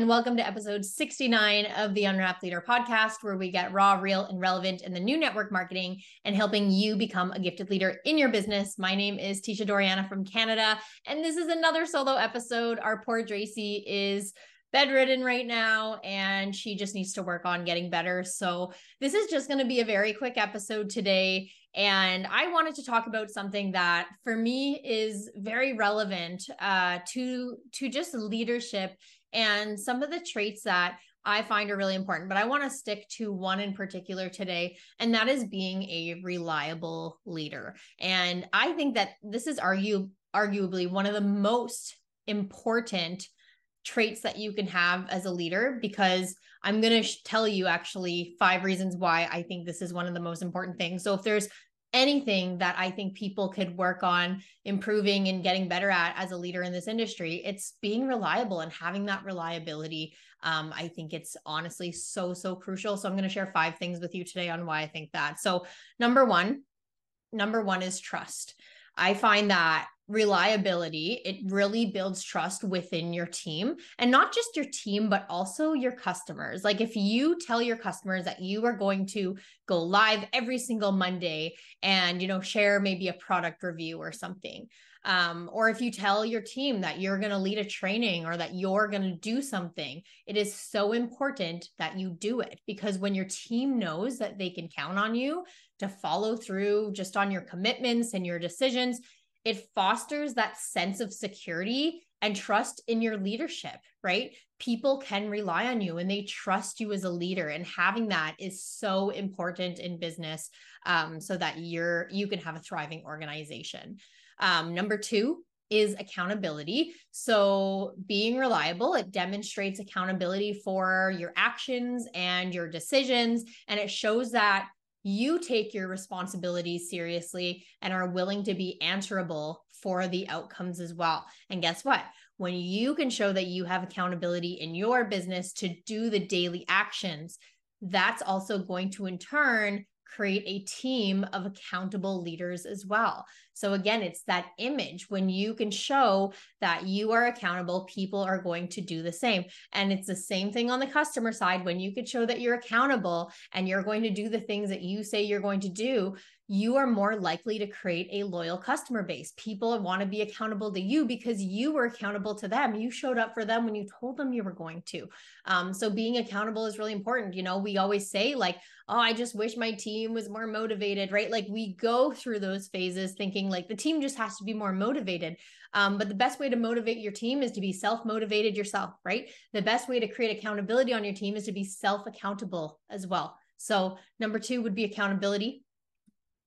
and welcome to episode 69 of the Unwrapped Leader podcast, where we get raw, real, and relevant in the new network marketing and helping you become a gifted leader in your business. My name is Teisha Dorianna from Canada, and this is another solo episode. Our poor Tracy is bedridden right now and she just needs to work on getting better. So, this is just going to be a very quick episode today. And I wanted to talk about something that for me is very relevant uh, to, to just leadership and some of the traits that I find are really important. But I want to stick to one in particular today, and that is being a reliable leader. And I think that this is argue, arguably one of the most important traits that you can have as a leader because I'm going to sh- tell you actually five reasons why I think this is one of the most important things. So if there's anything that I think people could work on improving and getting better at as a leader in this industry, it's being reliable and having that reliability. Um, I think it's honestly so, so crucial. So I'm going to share five things with you today on why I think that. So, number one, number one is trust. I find that reliability, it really builds trust within your team and not just your team, but also your customers. Like if you tell your customers that you are going to go live every single Monday and, you know, share maybe a product review or something. Um, or if you tell your team that you're going to lead a training or that you're going to do something, it is so important that you do it because when your team knows that they can count on you to follow through just on your commitments and your decisions, it fosters that sense of security and trust in your leadership, right? People can rely on you and they trust you as a leader. And having that is so important in business um, so that you're you can have a thriving organization. Um, number two is accountability. So being reliable, it demonstrates accountability for your actions and your decisions. And it shows that you take your responsibilities seriously and are willing to be answerable for the outcomes as well. And guess what? When you can show that you have accountability in your business to do the daily actions, that's also going to in turn create a team of accountable leaders as well. So, again, it's that image when you can show that you are accountable, people are going to do the same. And it's the same thing on the customer side. When you could show that you're accountable and you're going to do the things that you say you're going to do, you are more likely to create a loyal customer base. People want to be accountable to you because you were accountable to them. You showed up for them when you told them you were going to. Um, so being accountable is really important. You know, we always say, like, oh, I just wish my team was more motivated, right? Like we go through those phases thinking like the team just has to be more motivated. Um, but the best way to motivate your team is to be self motivated yourself, right? The best way to create accountability on your team is to be self accountable as well. So, number two would be accountability.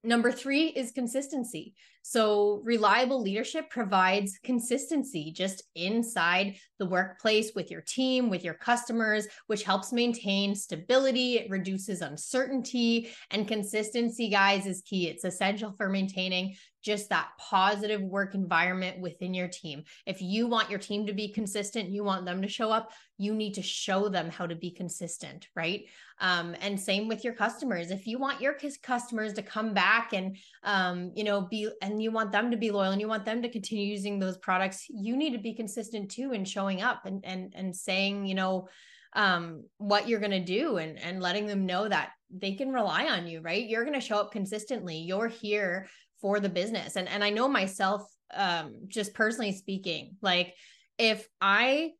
Number three is consistency. So, reliable leadership provides consistency just inside the workplace with your team, with your customers, which helps maintain stability. It reduces uncertainty, and consistency, guys, is key. It's essential for maintaining just that positive work environment within your team. If you want your team to be consistent, you want them to show up, you need to show them how to be consistent, right? Um, and same with your customers. If you want your customers to come back and um, you know be and you want them to be loyal and you want them to continue using those products, you need to be consistent too in showing up and and and saying, you know, um, what you're going to do and and letting them know that they can rely on you, right? You're going to show up consistently. You're here for the business. And and I know myself um just personally speaking, like if I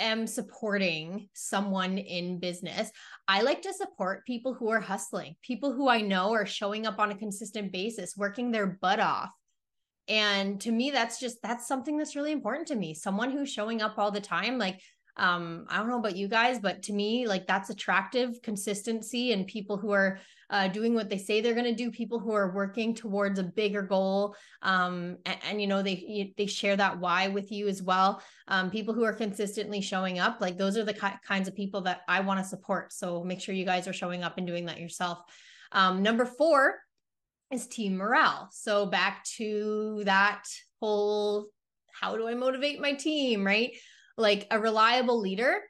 am supporting someone in business, I like to support people who are hustling, people who I know are showing up on a consistent basis, working their butt off. And to me, that's just that's something that's really important to me. Someone who's showing up all the time, like um i don't know about you guys but to me like that's attractive consistency and people who are uh, doing what they say they're going to do people who are working towards a bigger goal um and, and you know they they share that why with you as well. Um people who are consistently showing up like those are the ki- kinds of people that i want to support so make sure you guys are showing up and doing that yourself. Um number four is team morale. So back to that whole how do i motivate my team right like a reliable leader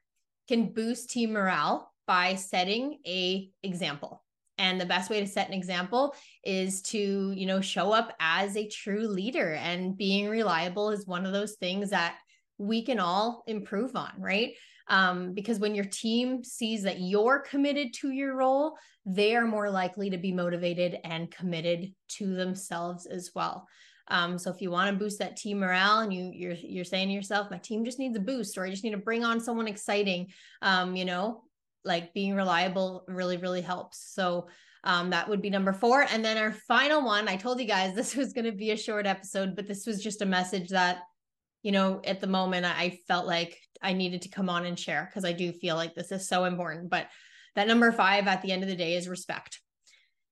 can boost team morale by setting a example and the best way to set an example is to you know show up as a true leader and being reliable is one of those things that we can all improve on right Um, because when your team sees that you're committed to your role, they are more likely to be motivated and committed to themselves as well. Um, so if you want to boost that team morale and you you're you're saying to yourself, my team just needs a boost, or I just need to bring on someone exciting, um, you know, like being reliable really, really helps. So um, that would be number four. And then our final one, I told you guys this was going to be a short episode, but this was just a message that, you know, at the moment I felt like I needed to come on and share because I do feel like this is so important. But that number five at the end of the day is respect.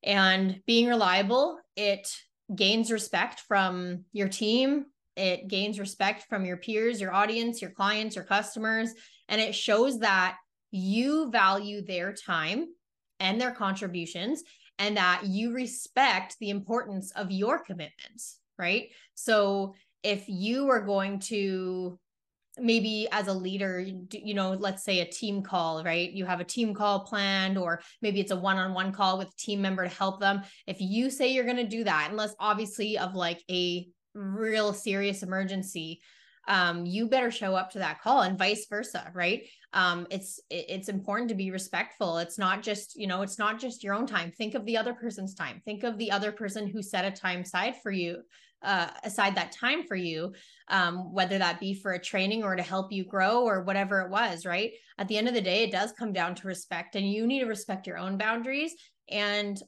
And being reliable, it gains respect from your team. It gains respect from your peers, your audience, your clients, your customers. And it shows that you value their time and their contributions and that you respect the importance of your commitments, right? So if you are going to maybe as a leader you know let's say a team call right? You have a team call planned or maybe it's a one-on-one call with a team member to help them. If you say you're going to do that unless obviously of like a real serious emergency um, you better show up to that call and vice versa right? Um, it's it's important to be respectful. It's not just you know it's not just your own time. Think of the other person's time. Think of the other person who set a time aside for you uh, aside that time for you um, whether that be for a training or to help you grow or whatever it was right? At the end of the day it does come down to respect and you need to respect your own boundaries and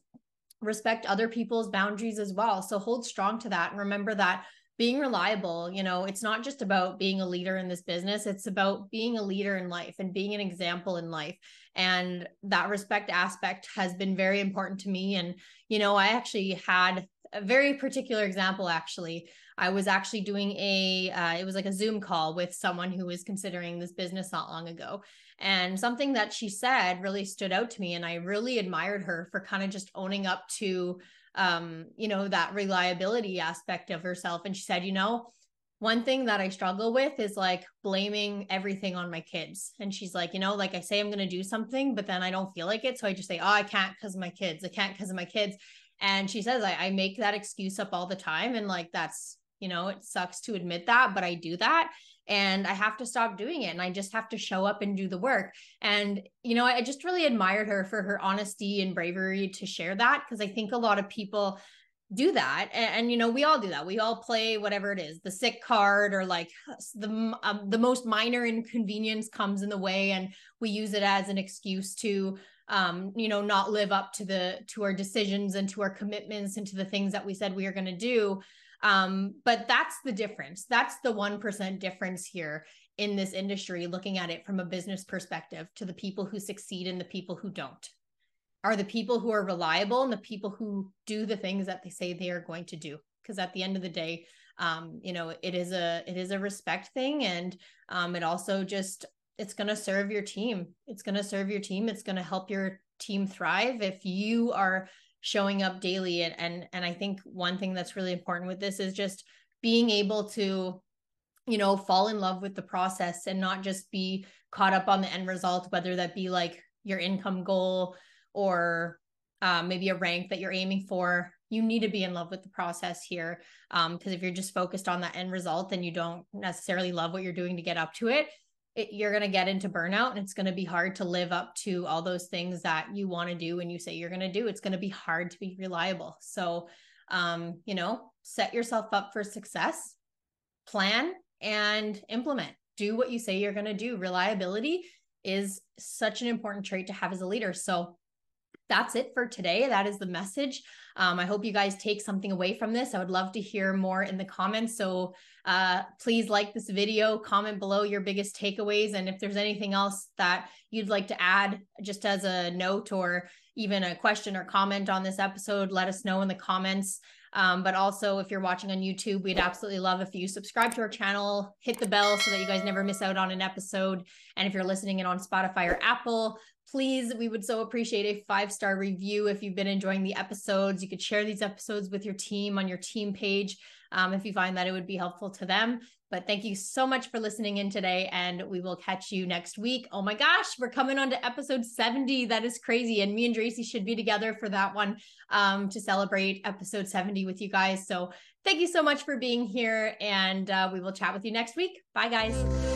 respect other people's boundaries as well. So hold strong to that and remember that being reliable you know it's not just about being a leader in this business it's about being a leader in life and being an example in life. And that respect aspect has been very important to me. And you know i actually had a very particular example actually i was actually doing a uh, it was like a zoom call with someone who was considering this business not long ago and something that she said really stood out to me and i really admired her for kind of just owning up to um, you know, that reliability aspect of herself. And she said, you know, one thing that I struggle with is like blaming everything on my kids. And she's like, you know, like I say I'm going to do something, but then I don't feel like it. So I just say, oh, I can't because of my kids. I can't because of my kids. And she says, I, I make that excuse up all the time. And like, that's, you know, it sucks to admit that, but I do that and I have to stop doing it and I just have to show up and do the work. And, you know, I just really admired her for her honesty and bravery to share that because I think a lot of people do that and, and, you know we all do that we all play whatever it is the sick card or like the um, the most minor inconvenience comes in the way and we use it as an excuse to um you know not live up to the to our decisions and to our commitments and to the things that we said we are going to do um, but that's the difference. That's the 1% difference here in this industry, looking at it from a business perspective to the people who succeed and the people who don't. Are the people who are reliable and the people who do the things that they say they are going to do. Because at the end of the day, um, you know, it is a it is a respect thing, and um, it also just it's going to serve your team. It's going to serve your team. It's going to help your team thrive if you are showing up daily and and and I think one thing that's really important with this is just being able to you know fall in love with the process and not just be caught up on the end result whether that be like your income goal or uh, maybe a rank that you're aiming for you need to be in love with the process here because um, if you're just focused on that end result and you don't necessarily love what you're doing to get up to it it, you're going to get into burnout and it's going to be hard to live up to all those things that you want to do and you say you're going to do. It's going to be hard to be reliable. So um, you know set yourself up for success plan and implement. Do what you say you're going to do. Reliability is such an important trait to have as a leader. So that's it for today. That is the message. Um, I hope you guys take something away from this. I would love to hear more in the comments. So uh, please like this video, comment below your biggest takeaways. And if there's anything else that you'd like to add, just as a note or even a question or comment on this episode, let us know in the comments. Um, but also, if you're watching on YouTube, we'd absolutely love if you subscribe to our channel, hit the bell so that you guys never miss out on an episode. And if you're listening in on Spotify or Apple, please, we would so appreciate a five star review if you've been enjoying the episodes. You could share these episodes with your team on your team page um, if you find that it would be helpful to them. But thank you so much for listening in today, and we will catch you next week. Oh my gosh, we're coming on to episode 70. That is crazy. And me and Tracy should be together for that one um, to celebrate episode 70 with you guys. So thank you so much for being here, and uh, we will chat with you next week. Bye, guys.